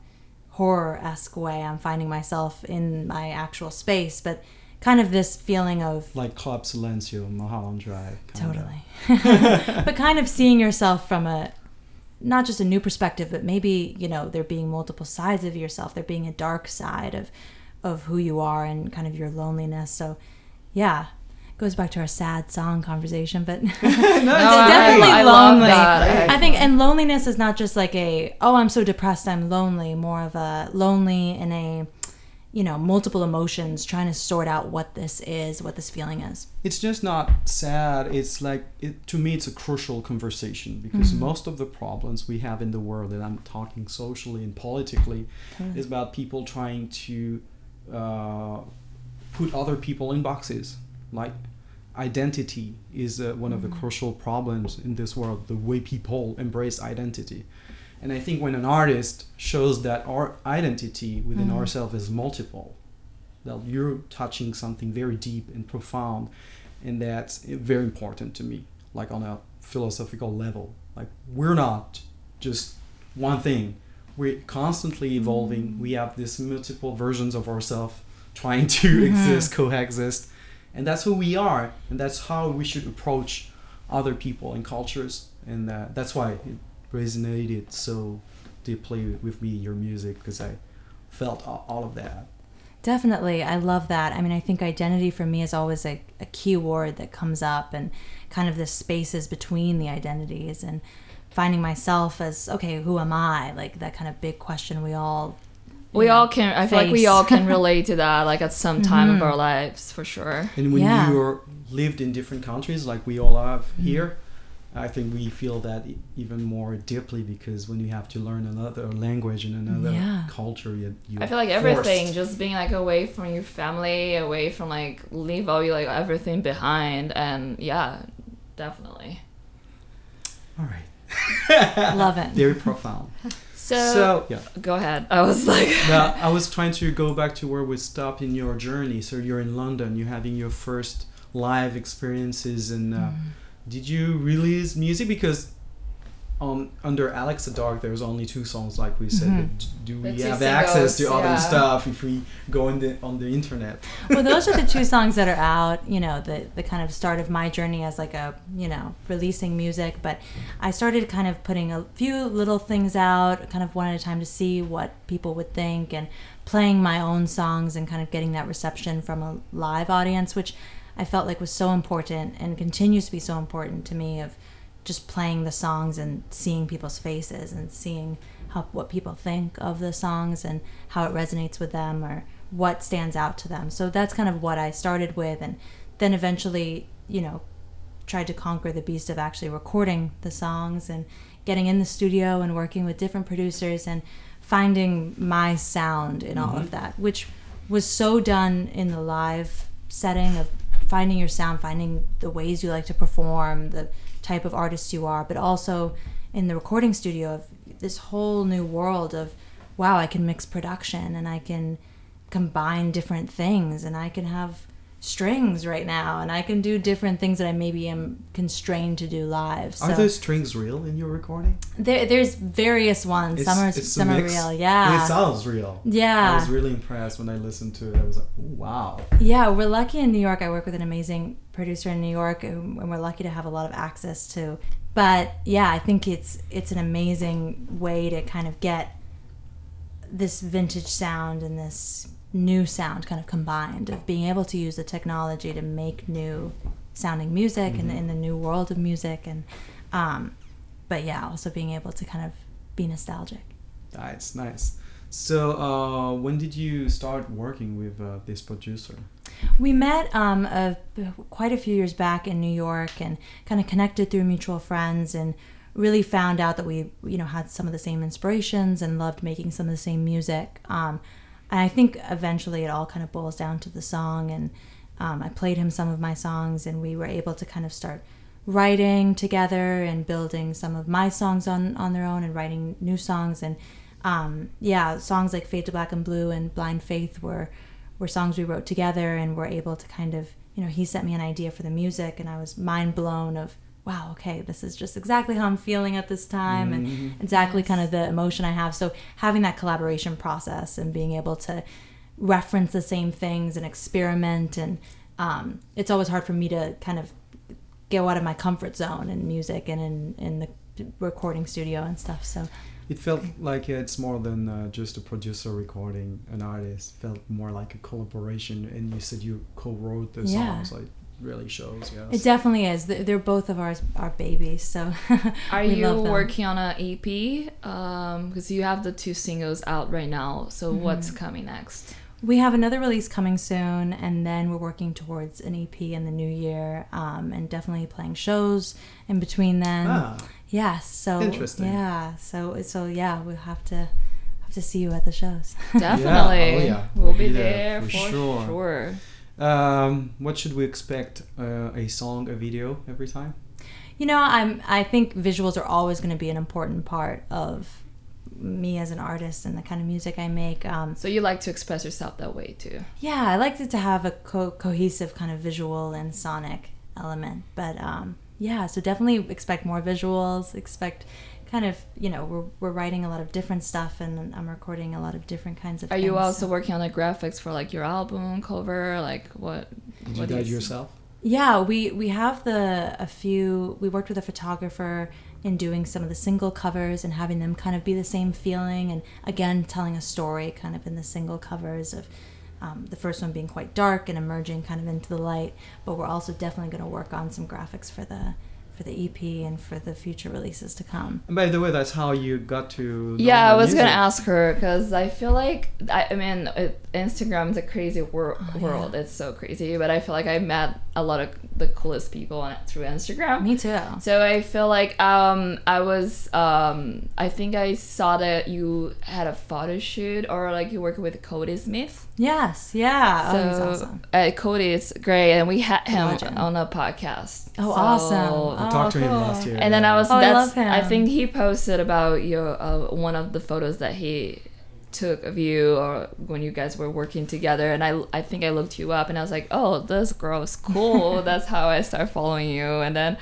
horror esque way. I'm finding myself in my actual space, but kind of this feeling of Like Club Silencio, Mulholland Drive. totally, but kind of seeing yourself from a not just a new perspective, but maybe you know there being multiple sides of yourself. There being a dark side of of who you are and kind of your loneliness. So, yeah. Goes back to our sad song conversation, but No, definitely I, I lonely. that. I think, and loneliness is not just like a, oh, I'm so depressed, I'm lonely, more of a lonely in a, you know, multiple emotions, trying to sort out what this is, what this feeling is. it's just not sad it's like it, to me it's a crucial conversation because most of the problems we have in the world and i'm talking socially and politically is about people trying to uh, put other people in boxes like identity is uh, one of the mm-hmm. crucial problems in this world the way people embrace identity. And i think when an artist shows that our identity within mm. ourselves is multiple that you're touching something very deep and profound and that's eh, very important to me like on a philosophical level. Like we're not just one thing. We're constantly evolving. Mm. We have these multiple versions of ourselves trying to mm-hmm. exist coexist and that's who we are and that's how we should approach other people and cultures and uh, that's why it resonated so deeply with me your music because i felt all of that Definitely. I love that. I mean, I think identity for me is always a, a key word that comes up and kind of the spaces between the identities and finding myself as, okay, who am I? Like that kind of big question we all. You We know, all can. I feel like we all can relate to that, like at some time of mm-hmm. our lives, for sure. And when Yeah. you're lived in different countries, like we all have mm-hmm. here, I think we feel that e- even more deeply because when you have to learn another language and another Yeah. culture, you, you I feel like forced. everything, just being like away from your family, away from like leave all you like everything behind, and yeah, definitely. All right. Love it. Very profound. So, so yeah. go ahead. I was like, I was trying to go back to where we stopped in your journey. So you're in London. You're having your first live experiences, and uh, Mm. did you release music? Because on under the Dark, there's only two songs, like we said. Mhm. Do we two have access to other yeah. stuff if we go in the on the internet? well, those are the two songs that are out. You know, the the kind of start of my journey as like a you know releasing music. But I started kind of putting a few little things out, kind of one at a time to see what people would think, and playing my own songs and kind of getting that reception from a live audience, which I felt like was so important and continues to be so important to me. Of just playing the songs and seeing people's faces and seeing how what people think of the songs and how it resonates with them or what stands out to them. So that's kind of what I started with and then eventually, you know, tried to conquer the beast of actually recording the songs and getting in the studio and working with different producers and finding my sound in all of mm-hmm. that, which was so done in the live setting of finding your sound, finding the ways you like to perform, the type of artist you are, but also in the recording studio of this whole new world of wow, I can mix production and I can combine different things and I can have strings right now and I can do different things that I maybe am constrained to do live. So Are those strings real in your recording? there, there's various ones. It's- some are some are real. And Yeah. it sounds real. Yeah. I was really impressed when I listened to it. I was like, wow. Yeah, we're lucky in New York. I work with an amazing producer in New York, and and we're lucky to have a lot of access to. But yeah, I think it's it's an amazing way to kind of get this vintage sound and this new sound kind of combined of being able to use the technology to make new sounding music and in the new world of music and um, but yeah also being able to kind of be nostalgic That's nice. So, uh, when did you start working with uh, this producer? We met um, a, quite a few years back in New York and kind of connected through mutual friends and really found out that we you know had some of the same inspirations and loved making some of the same music. Um, and I think eventually it all kind of boils down to the song. And um, I played him some of my songs and we were able to kind of start writing together and building some of my songs on on their own and writing new songs. And um, yeah songs like fade to black and blue and blind faith were were songs we wrote together and were able to kind of you know he sent me an idea for the music and i was mind blown of wow okay this is just exactly how i'm feeling at this time and exactly kind of the emotion i have so having that collaboration process and being able to reference the same things and experiment and um, it's always hard for me to kind of go out of my comfort zone in music and in, in the recording studio and stuff so It felt like it's more than uh, just a producer recording an artist. It felt more like a collaboration. And you said you co-wrote the Yeah. songs. So it really shows. Yes. it definitely is They're they're both of ours our babies so Are we you love them. working on an EP? Because you have the two singles out right now. So Mm-hmm. what's coming next? We have another release coming soon, and then we're working towards an EP in the new year, um, and definitely playing shows in between then. ah, Yes, so Interesting. Yeah, so so yeah, we'll have to have to see you at the shows. Definitely. Oh, yeah. We'll, We'll be, be there, there for for sure. sure. Um, what should we expect? Uh, a song, a video every time? You know, I'm I think visuals are always going to be an important part of me as an artist and the kind of music I make. Um, So you like to express yourself that way too. yeah, I like it to have a co- cohesive kind of visual and sonic element. But um, yeah, so definitely expect more visuals. Expect kind of you know we're we're writing a lot of different stuff and I'm recording a lot of different kinds of. Are you also so- working on the graphics for like your album cover? Like what? Did you what do it is- yourself? Yeah, we we have the a few. We worked with a photographer in doing some of the single covers and having them kind of be the same feeling, and again telling a story kind of in the single covers of. Um, the first one being quite dark and emerging kind of into the light, but we're also definitely going to work on some graphics for the for the EP and for the future releases to come. And by the way, that's how you got to. Yeah, I the was gonna ask her because I feel like I, I mean it, Instagram is a crazy wor- Oh, yeah. world. It's so crazy, but I feel like I met a lot of the coolest people on through Instagram. Me too. So I feel like um, I was um, I think I saw that you had a photo shoot or like you work with Cody Smith. Yes, yeah. So oh, he's awesome. uh, Cody is great, and we had him Legend. on a podcast. Oh, So- awesome. I talked to him Oh, last year. And then I was Oh, I that's love him. I think he posted about your uh, one of the photos that he took of you or when you guys were working together and I I think I looked you up and I was like, "Oh, this girl is cool." that's how I started following you and then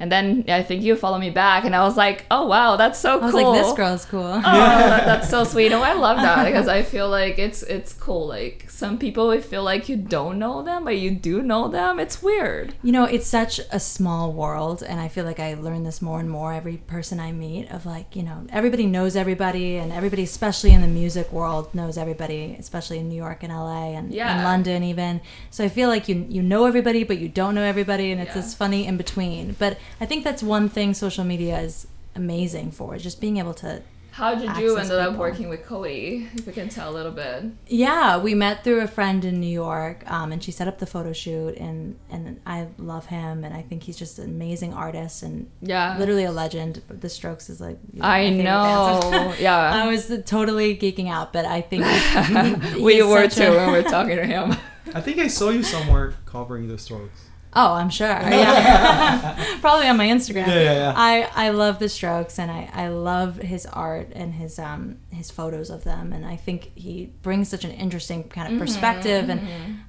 and then I think you follow me back and I was like, "Oh, wow, that's so I was cool." like, this girl's cool. Oh, that, that's so sweet. Oh, I love that because I feel like it's it's cool. Like some people would feel like you don't know them, but you do know them. It's weird. You know, it's such a small world, and I feel like I learn this more and more every person I meet. Of like, you know, everybody knows everybody, and everybody, especially in the music world, knows everybody, especially in New York and LA and, Yeah. and London even. So I feel like you you know everybody, but you don't know everybody, and it's Yeah. this funny in between. But I think that's one thing social media is amazing for, just being able to How did you end ended up working with Cody? If you can tell a little bit. Yeah, we met through a friend in New York, um, and she set up the photo shoot, and and I love him, and I think he's just an amazing artist and Yeah. literally a legend. The Strokes is like I my favorite band. know. Yeah. I was totally geeking out, but I think we were too a- when we were talking to him. I think I saw you somewhere covering the Strokes. Oh, I'm sure. Yeah. probably on my Instagram. Yeah, yeah, yeah. I, I love the Strokes and I, I love his art and his um his photos of them and I think he brings such an interesting kind of perspective and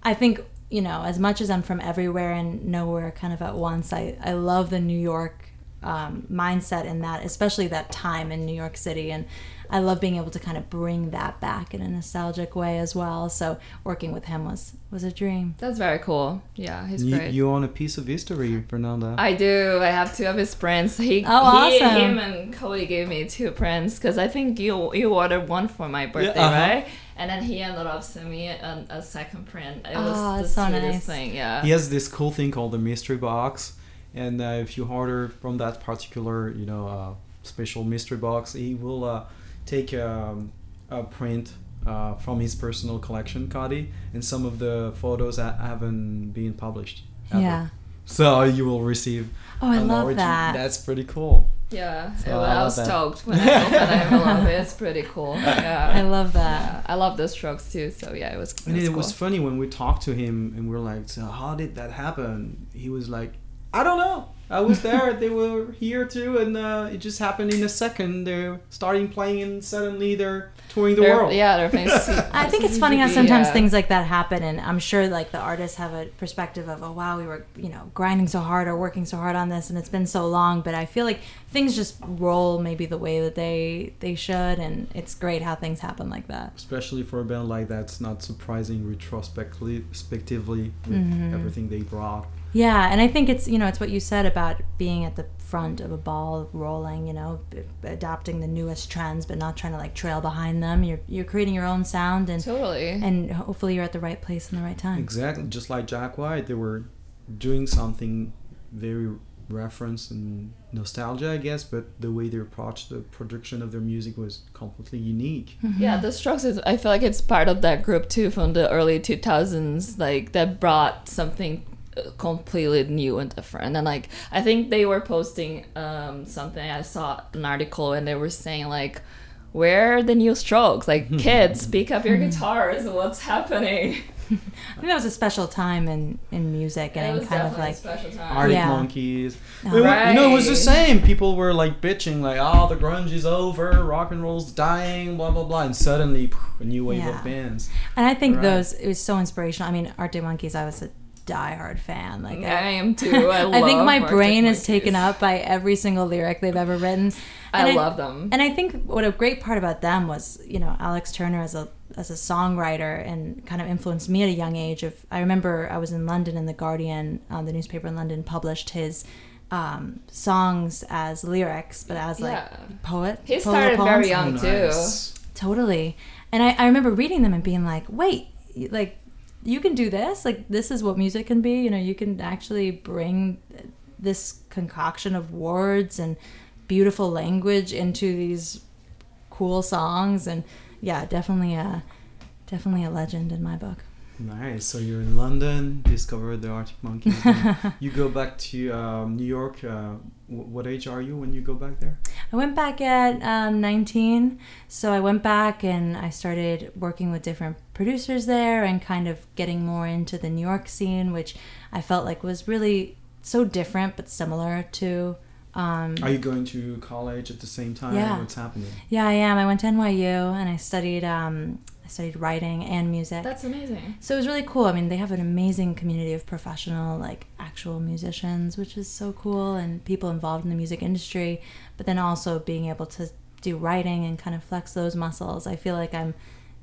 I think you know as much as I'm from everywhere and nowhere kind of at once I I love the New York um, mindset in that especially that time in New York City and I love being able to kind of bring that back in a nostalgic way as well so working with him was was a dream. That's very cool. Yeah, he's You, great. you own a piece of history, Fernanda. I do. I have two of his prints. He, Oh, he awesome. him and Cody gave me two prints because I think you you ordered one for my birthday, uh-huh. right? And then he ended up sending me a, a second print. It was Oh, the so nice. thing. Yeah. he has this cool thing called the mystery box and uh, if you order from that particular you know uh, special mystery box he will uh, take um, a print uh, from his personal collection Cody and some of the photos that haven't been published ever. Yeah. so you will receive Oh, I love origin- that. that's pretty cool Yeah. So It- I I, was that. stoked when I opened the envelope. It's pretty cool. Yeah. I love that. Yeah, I love the strokes too. So yeah, it was. And was it was cool. funny when we talked to him and we are like, so how did that happen? He was like, I don't know. I was there. they were here too, and uh, it just happened in a second. They're starting playing, and suddenly they're touring the They're- world. Yeah, they're playing. I think it's funny how sometimes Yeah. things like that happen, and I'm sure like the artists have a perspective of, oh wow, we were you know grinding so hard or working so hard on this, and it's been so long. But I feel like things just roll maybe the way that they they should, and it's great how things happen like that. Especially for a band like that, it's not surprising retrospectively, respectively with Mm-hmm. everything they brought. Yeah, and I think it's you know it's what you said about being at the front of a ball rolling, you know, b- adopting the newest trends, but not trying to like trail behind them. You're you're creating your own sound, and Totally. and hopefully you're at the right place in the right time. Exactly, just like Jack White, they were doing something very reference and nostalgia, I guess, but the way they approached the production of their music was completely unique. Mm-hmm. Yeah, the Strokes is. I feel like it's part of that group too from the early two thousands, like that brought something completely new and different. And like I think they were posting um, something. I saw an article and they were saying like. Where are the new strokes? Like kids, pick up your guitars. What's happening? I think that was a special time in in music it and was kind of definitely a like special time. Arctic Yeah. Monkeys. Oh. It wa- You know, it was the same. People were like bitching, like, "Oh, the grunge is over, rock and roll's dying, blah blah blah," and suddenly, a new wave Yeah. of bands. and I think Right. those it was so inspirational. I mean, Arctic Monkeys, I was a diehard fan. Like I am too. I, I think my Arctic brain is taken up by every single lyric they've ever written. I And love them. And I think what a great part about them was, you know, Alex Turner as a as a songwriter and kind of influenced me at a young age. Of I remember I was in London and the Guardian, um, the newspaper in London, published his um, songs as lyrics, but as like Yeah. poet. He polar started poems. very young too. Nice. Totally. And I, I remember reading them and being like, wait, like, you can do this? Like, this is what music can be? You know, you can actually bring this concoction of words and beautiful language into these cool songs. And yeah, definitely a, definitely a legend in my book. Nice. So you're in London, discovered the Arctic Monkeys. you go back to um, New York. Uh, wh- what age are you when you go back there? I went back at um, 19. So I went back and I started working with different producers there and kind of getting more into the New York scene, which I felt like was really so different but similar to. Um, Are you going to college at the same time? Yeah. What's happening? yeah, I am. I went to NYU and I studied. Um, studied writing and music. That's amazing. So it was really cool. I mean, they have an amazing community of professional, like actual musicians, which is so cool, and people involved in the music industry. But then also being able to do writing and kind of flex those muscles. I feel like I'm,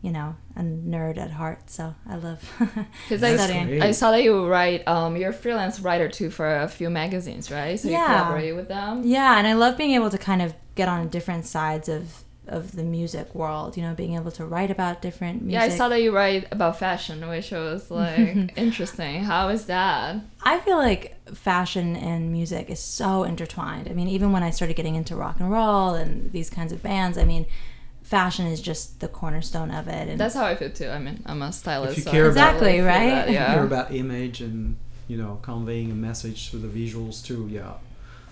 you know, a nerd at heart. So I love Because I, studying. I saw that you write, um, you're a freelance writer too for a few magazines, right? So you Yeah. collaborate with them. Yeah, and I love being able to kind of get on different sides of of the music world. You know, being able to write about different music. Yeah, I saw that you write about fashion, which was like interesting. How is that? I feel like fashion and music is so intertwined. I mean, even when I started getting into rock and roll and these kinds of bands, I mean, fashion is just the cornerstone of it. And That's how I feel too. I mean, I'm a stylist. you so care I about- Exactly, feel right? that, You yeah. hear about image and you know conveying a message through the visuals too. Yeah.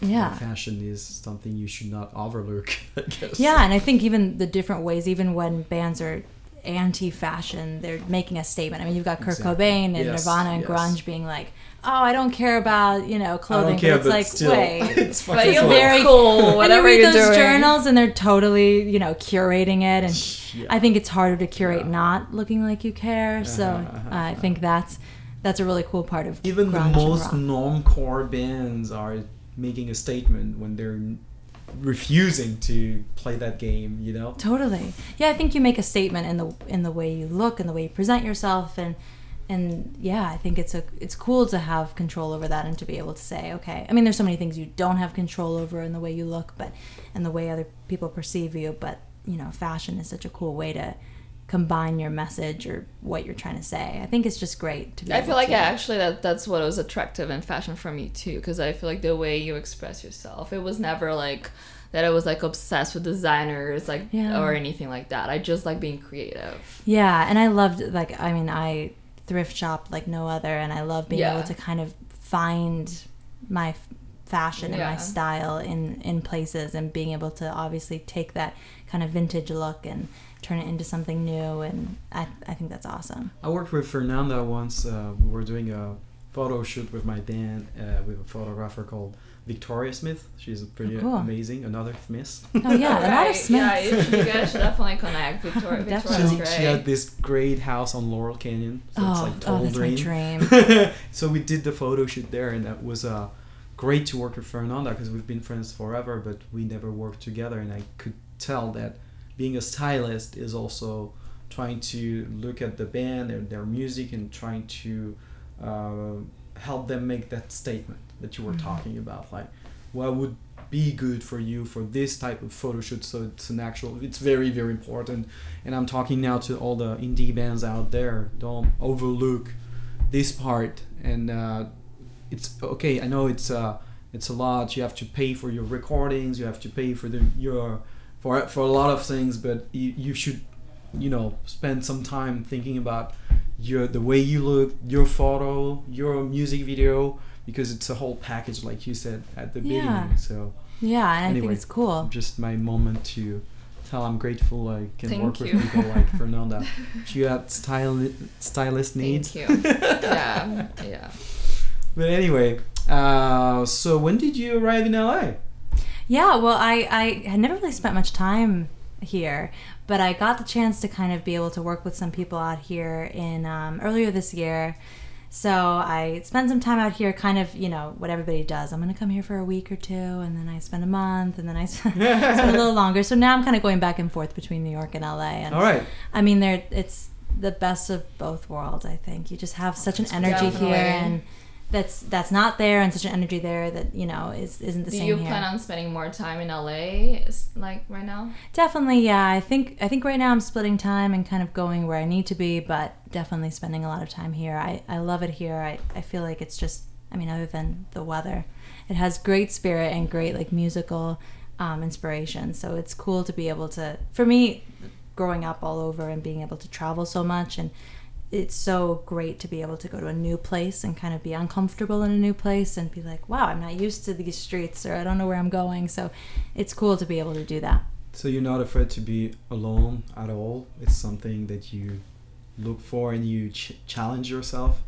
Yeah. Fashion is something you should not overlook. I guess. Yeah, and I think even the different ways, even when bands are anti-fashion. They're making a statement. I mean, you've got Kurt Exactly. Cobain and Yes, Nirvana and yes. grunge being like, "Oh, I don't care about you know I clothing." don't care, but it's but like, still, wait. it's But fucking you cool. look very- cool, and whatever you read you're those doing. journals, and they're totally, you know, curating it. And Yeah. I think it's harder to curate Yeah. not looking like you care. So Uh-huh, uh-huh, I think that's that's a really cool part of Even the most rock. non-core bands are making a statement when they're refusing to play that game. You know. Totally. Yeah, I think you make a statement in the in the way you look and the way you present yourself and and yeah, I think it's a it's cool to have control over that and to be able to say, okay. I mean, there's so many things you don't have control over in the way you look, but and the way other people perceive you, but you know, fashion is such a cool way to combine your message or what you're trying to say. I think it's just great to be I feel like to, actually that that's what was attractive in fashion for me too, because I feel like the way you express yourself, it was never like that. I was like obsessed with designers, like Yeah. or anything like that. I just like being creative. Yeah, and I loved like I mean I thrift shop like no other, and I love being Yeah. able to kind of find my fashion and Yeah. my style in in places, and being able to obviously take that kind of vintage look and turn it into something new, and I I think that's awesome. I worked with Fernanda once. Uh, we were doing a photo shoot with my band uh, with a photographer called Victoria Smith. She's pretty Oh, cool. amazing. Another Miss. Oh yeah, a lot of Right, Smiths. Yeah, you, should, you guys should definitely connect. Victoria, Definitely. Victoria's she, great. she had this great house on Laurel Canyon. So it's oh, like oh, total that's my dream. dream. so we did the photo shoot there, and that was uh, great to work with Fernanda because we've been friends forever, but we never worked together. And I could tell that being a stylist is also trying to look at the band and their music and trying to uh, help them make that statement that you were Mhm. talking about, like what would be good for you for this type of photo shoot? So it's an actual it's very very important. And i'm talking now to all the indie bands out there. Don't overlook this part. And uh, it's okay. I know it's uh it's a lot. You have to pay for your recordings. You have to pay for the your for for a lot of things but you, you should you know spend some time thinking about your the way you look your photo your music video because it's a whole package like you said at the Yeah. beginning so Yeah, and I Anyway. think it's cool. just my moment to tell I'm grateful I can Thank work you. with people like Fernanda. If you had style stylist needs. Thank you. yeah, yeah. But anyway, uh, so when did you arrive in LA? Yeah, well, I, I had never really spent much time here, but I got the chance to kind of be able to work with some people out here in um, earlier this year. So I spent some time out here, kind of, you know, what everybody does. I'm going to come here for a week or two, and then I spend a month, and then I spend, spend a little longer. So now I'm kind of going back and forth between New York and LA. And All right. I mean, there it's the best of both worlds. I think you just have such an energy Definitely. here, and that's that's not there, and such an energy there that you know is isn't the Do same Do you here. plan on spending more time in LA, like right now? Definitely, yeah. I think I think right now I'm splitting time and kind of going where I need to be, but definitely spending a lot of time here. I, I love it here. I, I feel like it's just I mean, other than the weather. It has great spirit and great like musical um, inspiration. So it's cool to be able to for me growing up all over and being able to travel so much and it's so great to be able to go to a new place and kind of be uncomfortable in a new place and be like, wow, I'm not used to these streets or I don't know where I'm going. So it's cool to be able to do that. So you're not afraid to be alone at all. It's something that you look for and you ch- challenge yourself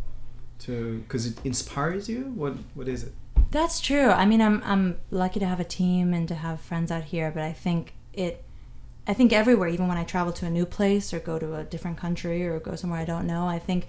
to because it inspires you. What what is it? That's true. I mean, I'm I'm lucky to have a team and to have friends out here, but I think it I think everywhere, even when I travel to a new place or go to a different country or go somewhere I don't know, I think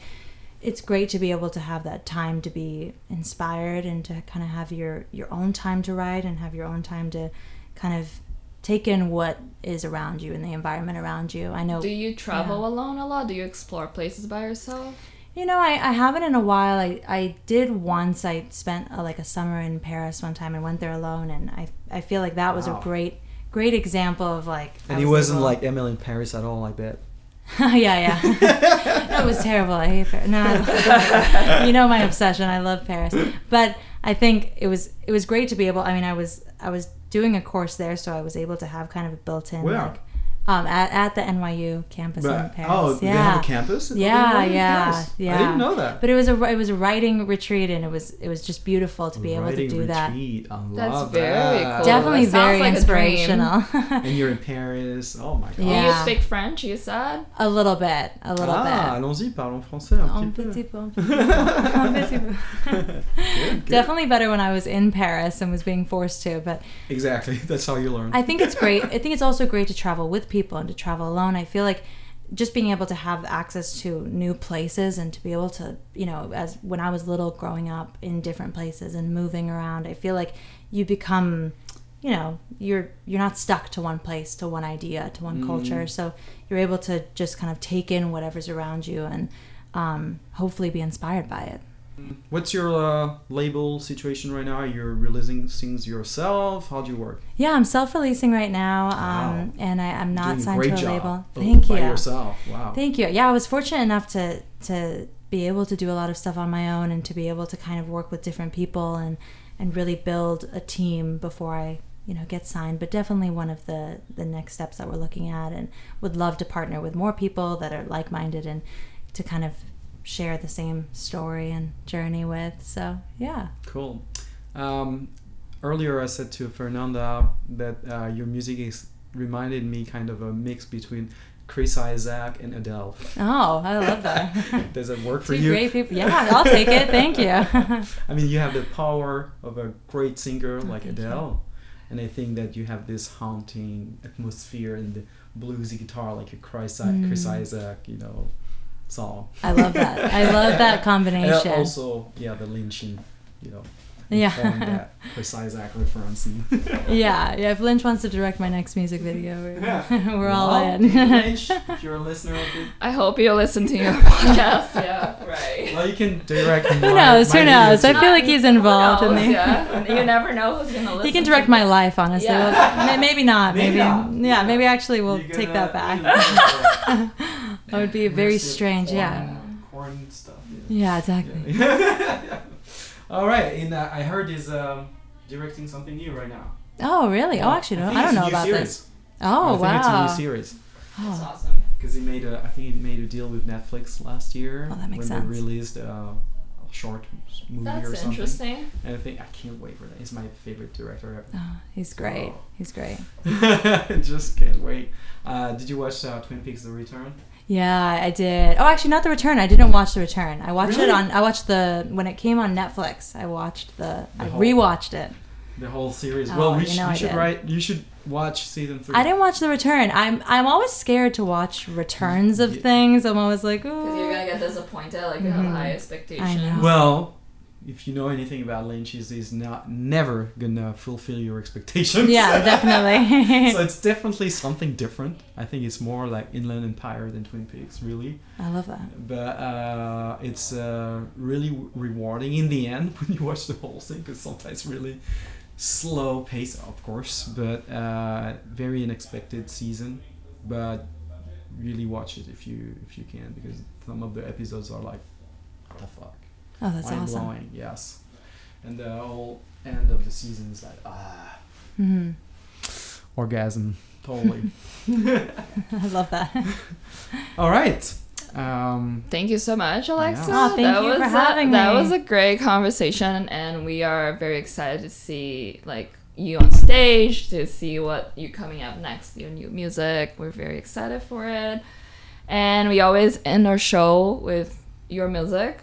it's great to be able to have that time to be inspired and to kind of have your your own time to write and have your own time to kind of take in what is around you and the environment around you. I know Do you travel alone a lot? Do you explore places by yourself? You know, I, I haven't in a while. I, I did once. I spent uh like a summer in Paris one time and went there alone, and I I feel like that was Wow. a great great example of like. And it was wasn't able- like Emily in Paris at all, like that. yeah, yeah. that was terrible. I hate Paris. No, you know my obsession. I love Paris, but I think it was it was great to be able. I mean, I was I was doing a course there, so I was able to have kind of a built-in Where? like Um, at, at the NYU campus in Paris. oh, yeah. they have a campus? in Yeah, Paris? yeah, yeah. I didn't know that. But it was a it was a writing retreat, and it was it was just beautiful to be able to Writing do that. retreat. I That's very that. cool. Definitely That very like inspirational. And you're in Paris. Oh my god. Do you speak French? You said. a little bit, a little ah, bit. allons-y, parlons français un Un petit peu. petit peu, un petit peu, un petit peu. Good, good. Definitely better when I was in Paris and was being forced to, but Exactly. That's how you learn. I think it's great. I think it's also great to travel with people and to travel alone. I feel like just being able to have access to new places and to be able to, you know, as when I was little growing up in different places and moving around, I feel like you become, you know, you're you're not stuck to one place, to one idea, to one culture. So you're able to just kind of take in whatever's around you and um, hopefully be inspired by it. What's your uh, label situation right now? You're releasing things yourself. How do you work? Yeah, I'm self-releasing right now, um, Wow. and I, I'm not Doing signed to a label. Thank by you. yourself. Wow. Thank you. Yeah, I was fortunate enough to to be able to do a lot of stuff on my own and to be able to kind of work with different people and and really build a team before I you know get signed. But definitely one of the the next steps that we're looking at and would love to partner with more people that are like minded and to kind of share the same story and journey with. So yeah. Cool. Um, earlier, I said to Fernanda that uh, your music is reminded me kind of a mix between Chris Isaak and Adele. Oh, I love that. Does it work for Two you? great people. Yeah, I'll take it. Thank you. I mean, you have the power of a great singer like Oh, thank you. Adele, and I think that you have this haunting atmosphere and the bluesy guitar like a Chris, I- Chris Mm. Isaak, you know, song. I love that. I love that And combination. also, yeah, the lynching, you know, Yeah. informed that Chris Isaak reference. Yeah, yeah. If Lynch wants to direct my next music video, we're, we're all Well, in. Lynch, if you're a listener of it, I hope you listen to your podcast. yeah, right. well, you can direct. Who knows? Who knows? I feel like he's involved in Who the. Yeah, you never know who's gonna listen. He can direct it. my life, honestly. Yeah. Well, maybe not. Maybe Maybe. not. Yeah, maybe actually we'll take that back. Yeah. That would be very strange. corn- Yeah. Corn stuff. Yeah, exactly. Yeah. All right, and uh, I heard he's um, directing something new right now. Oh, really? Oh, actually, no, think I don't know about series. this. Oh, I think wow. it's a new series That's Oh, awesome. because he made a. I think he made a deal with Netflix last year Oh, that makes when sense. they released uh, a short movie or That's something. interesting. And I think I can't wait for that. He's my favorite director ever. oh, he's great. Oh. He's great. Just can't wait. Uh, did you watch uh, Twin Peaks: The Return? Yeah, I did. Oh, actually, not the return. I didn't watch the return. I watched Really? it on. I watched the when it came on Netflix. I watched the. The I whole- rewatched it. The whole series. Oh, well, we, you sh- know we I should did. write. You should watch season three. I didn't watch the return. I'm I'm always scared to watch returns of Yeah. things. I'm always like, Because you're gonna get disappointed. Like you have Mhm. high I expectations. know. Well, if you know anything about Lynch, is he's not never gonna fulfill your expectations. Yeah, definitely. so it's definitely something different. I think it's more like Inland Empire than Twin Peaks, really. I love that. But uh, it's uh, really rewarding in the end when you watch the whole thing, because sometimes really slow pace, of course, but uh, very unexpected season. But really watch it if you if you can, because some of the episodes are like, what the fuck Oh, that's mind awesome. blowing. Yes, and the whole end of the season is like ah hmm orgasm totally. I love that. All right. Um, Thank you so much, Alexa. Yeah. Oh, thank that you was for a- having That me. was a great conversation, and we are very excited to see like you on stage, to see what you're coming up next, your new music. We're very excited for it, and we always end our show with your music.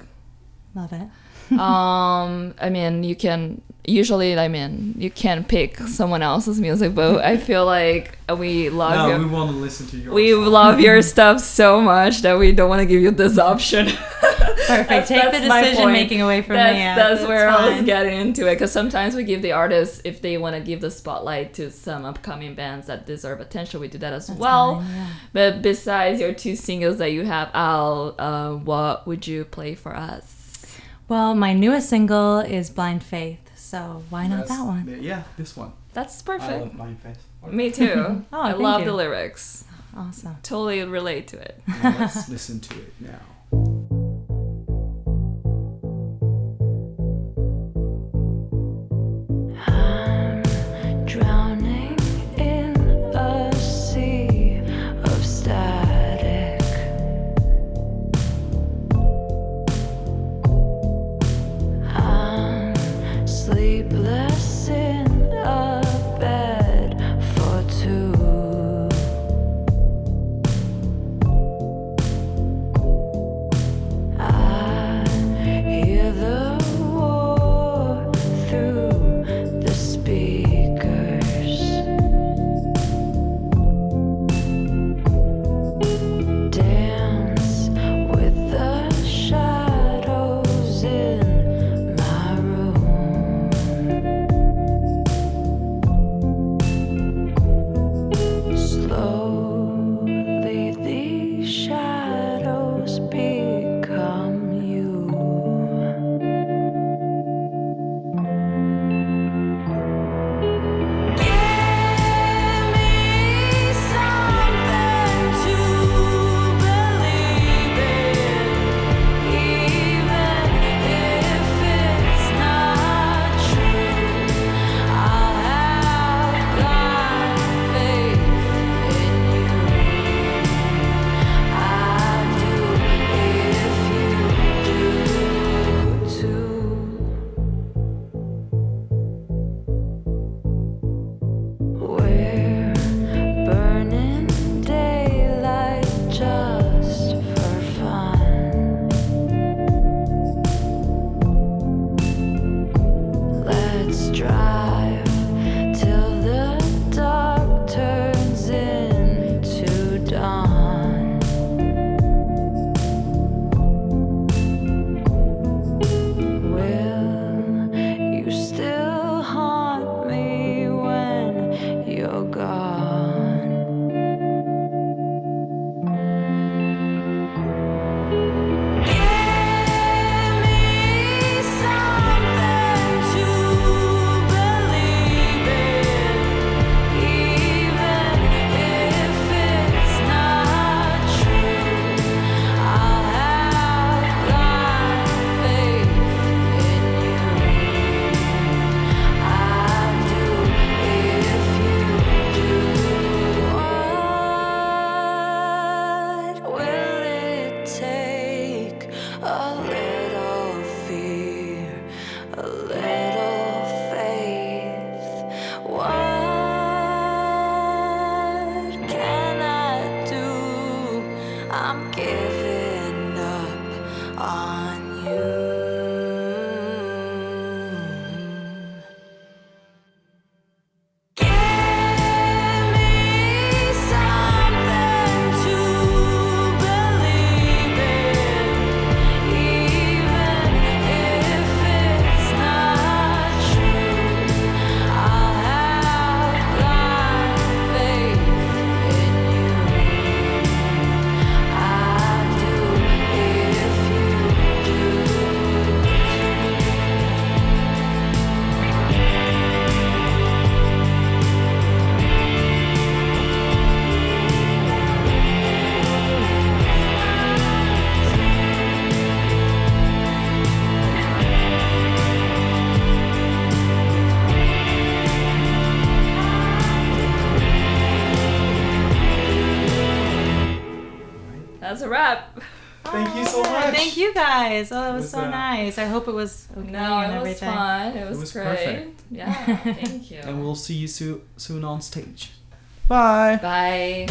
Love it. um, I mean, you can usually, I mean, you can pick someone else's music, but I feel like we love no, your we want to listen to yours. we love your stuff so much that we don't want to give you this option. Perfect. Take the my decision making away from that's, me. Yeah, that's where I was getting into it because sometimes we give the artists if they want to give the spotlight to some upcoming bands that deserve attention, we do that as That's well. fine, yeah. But besides your two singles that you have out, uh, what would you play for us? Well, my newest single is Blind Faith, so why not That's- that one? Yeah, this one. That's I perfect. love Blind Faith. Me too. Oh, I thank love you. the lyrics. Awesome. Totally relate to it. Now let's listen to it now. guys. Oh, that was, was, so uh, nice. I hope it was okay No, and it was everything. fun. It was, was great. perfect. Yeah, thank you. And we'll see you soo- soon on stage. Bye. Bye.